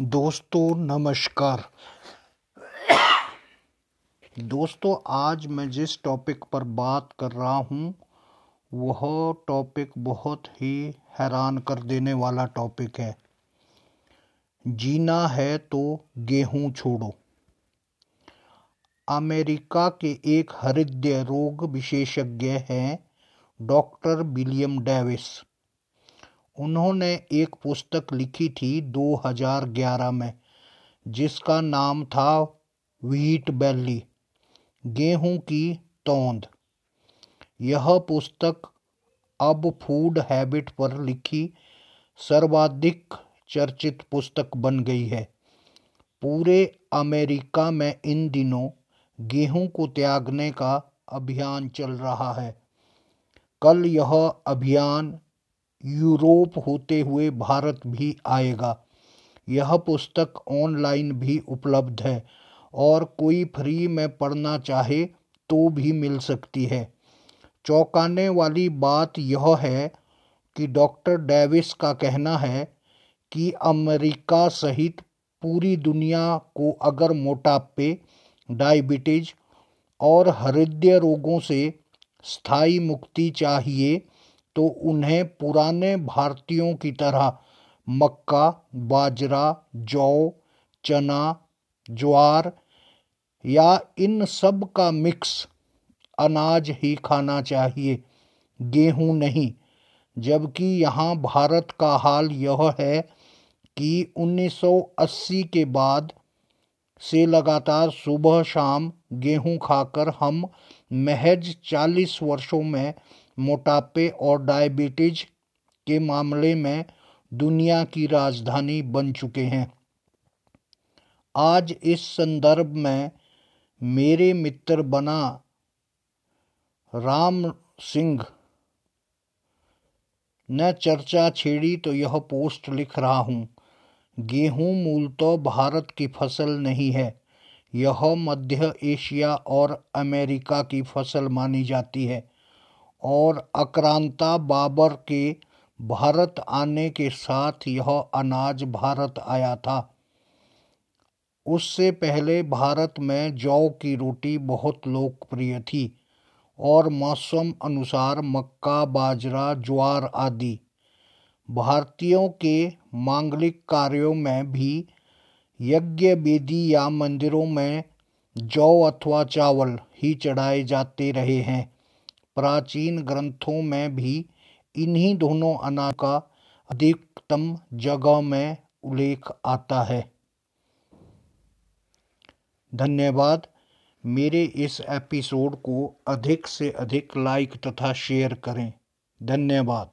दोस्तों, नमस्कार। दोस्तों, आज मैं जिस टॉपिक पर बात कर रहा हूँ, वह टॉपिक बहुत ही हैरान कर देने वाला टॉपिक है। जीना है तो गेहूँ छोड़ो। अमेरिका के एक हृदय रोग विशेषज्ञ हैं डॉक्टर विलियम डेविस। उन्होंने एक पुस्तक लिखी थी 2011 में, जिसका नाम था व्हीट बैली, गेहूँ की तोंद। यह पुस्तक अब फ़ूड हैबिट पर लिखी सर्वाधिक चर्चित पुस्तक बन गई है। पूरे अमेरिका में इन दिनों गेहूँ को त्यागने का अभियान चल रहा है। कल यह अभियान यूरोप होते हुए भारत भी आएगा। यह पुस्तक ऑनलाइन भी उपलब्ध है और कोई फ्री में पढ़ना चाहे तो भी मिल सकती है। चौंकाने वाली बात यह है कि डॉक्टर डेविस का कहना है कि अमेरिका सहित पूरी दुनिया को अगर मोटापे, डायबिटीज़ और हृदय रोगों से स्थायी मुक्ति चाहिए तो उन्हें पुराने भारतीयों की तरह मक्का, बाजरा, जौ, चना, ज्वार या इन सब का मिक्स अनाज ही खाना चाहिए। गेहूँ नहीं, जबकि यहाँ भारत का हाल यह है कि 1980 के बाद से लगातार सुबह शाम गेहूँ खाकर हम महज 40 वर्षों में मोटापे और डायबिटीज़ के मामले में दुनिया की राजधानी बन चुके हैं। आज इस संदर्भ में मेरे मित्र बना राम सिंह ने चर्चा छेड़ी तो यह पोस्ट लिख रहा हूँ, गेहूँ मूलतः तो भारत की फ़सल नहीं है, यह मध्य एशिया और अमेरिका की फ़सल मानी जाती है। और आक्रांता बाबर के भारत आने के साथ यह अनाज भारत आया था। उससे पहले भारत में जौ की रोटी बहुत लोकप्रिय थी और मौसम अनुसार मक्का, बाजरा, ज्वार आदि। भारतीयों के मांगलिक कार्यों में भी यज्ञ वेदी या मंदिरों में जौ अथवा चावल ही चढ़ाए जाते रहे हैं। प्राचीन ग्रंथों में भी इन्हीं दोनों अना का अधिकतम जगह में उल्लेख आता है। धन्यवाद। मेरे इस एपिसोड को अधिक से अधिक लाइक तथा शेयर करें। धन्यवाद।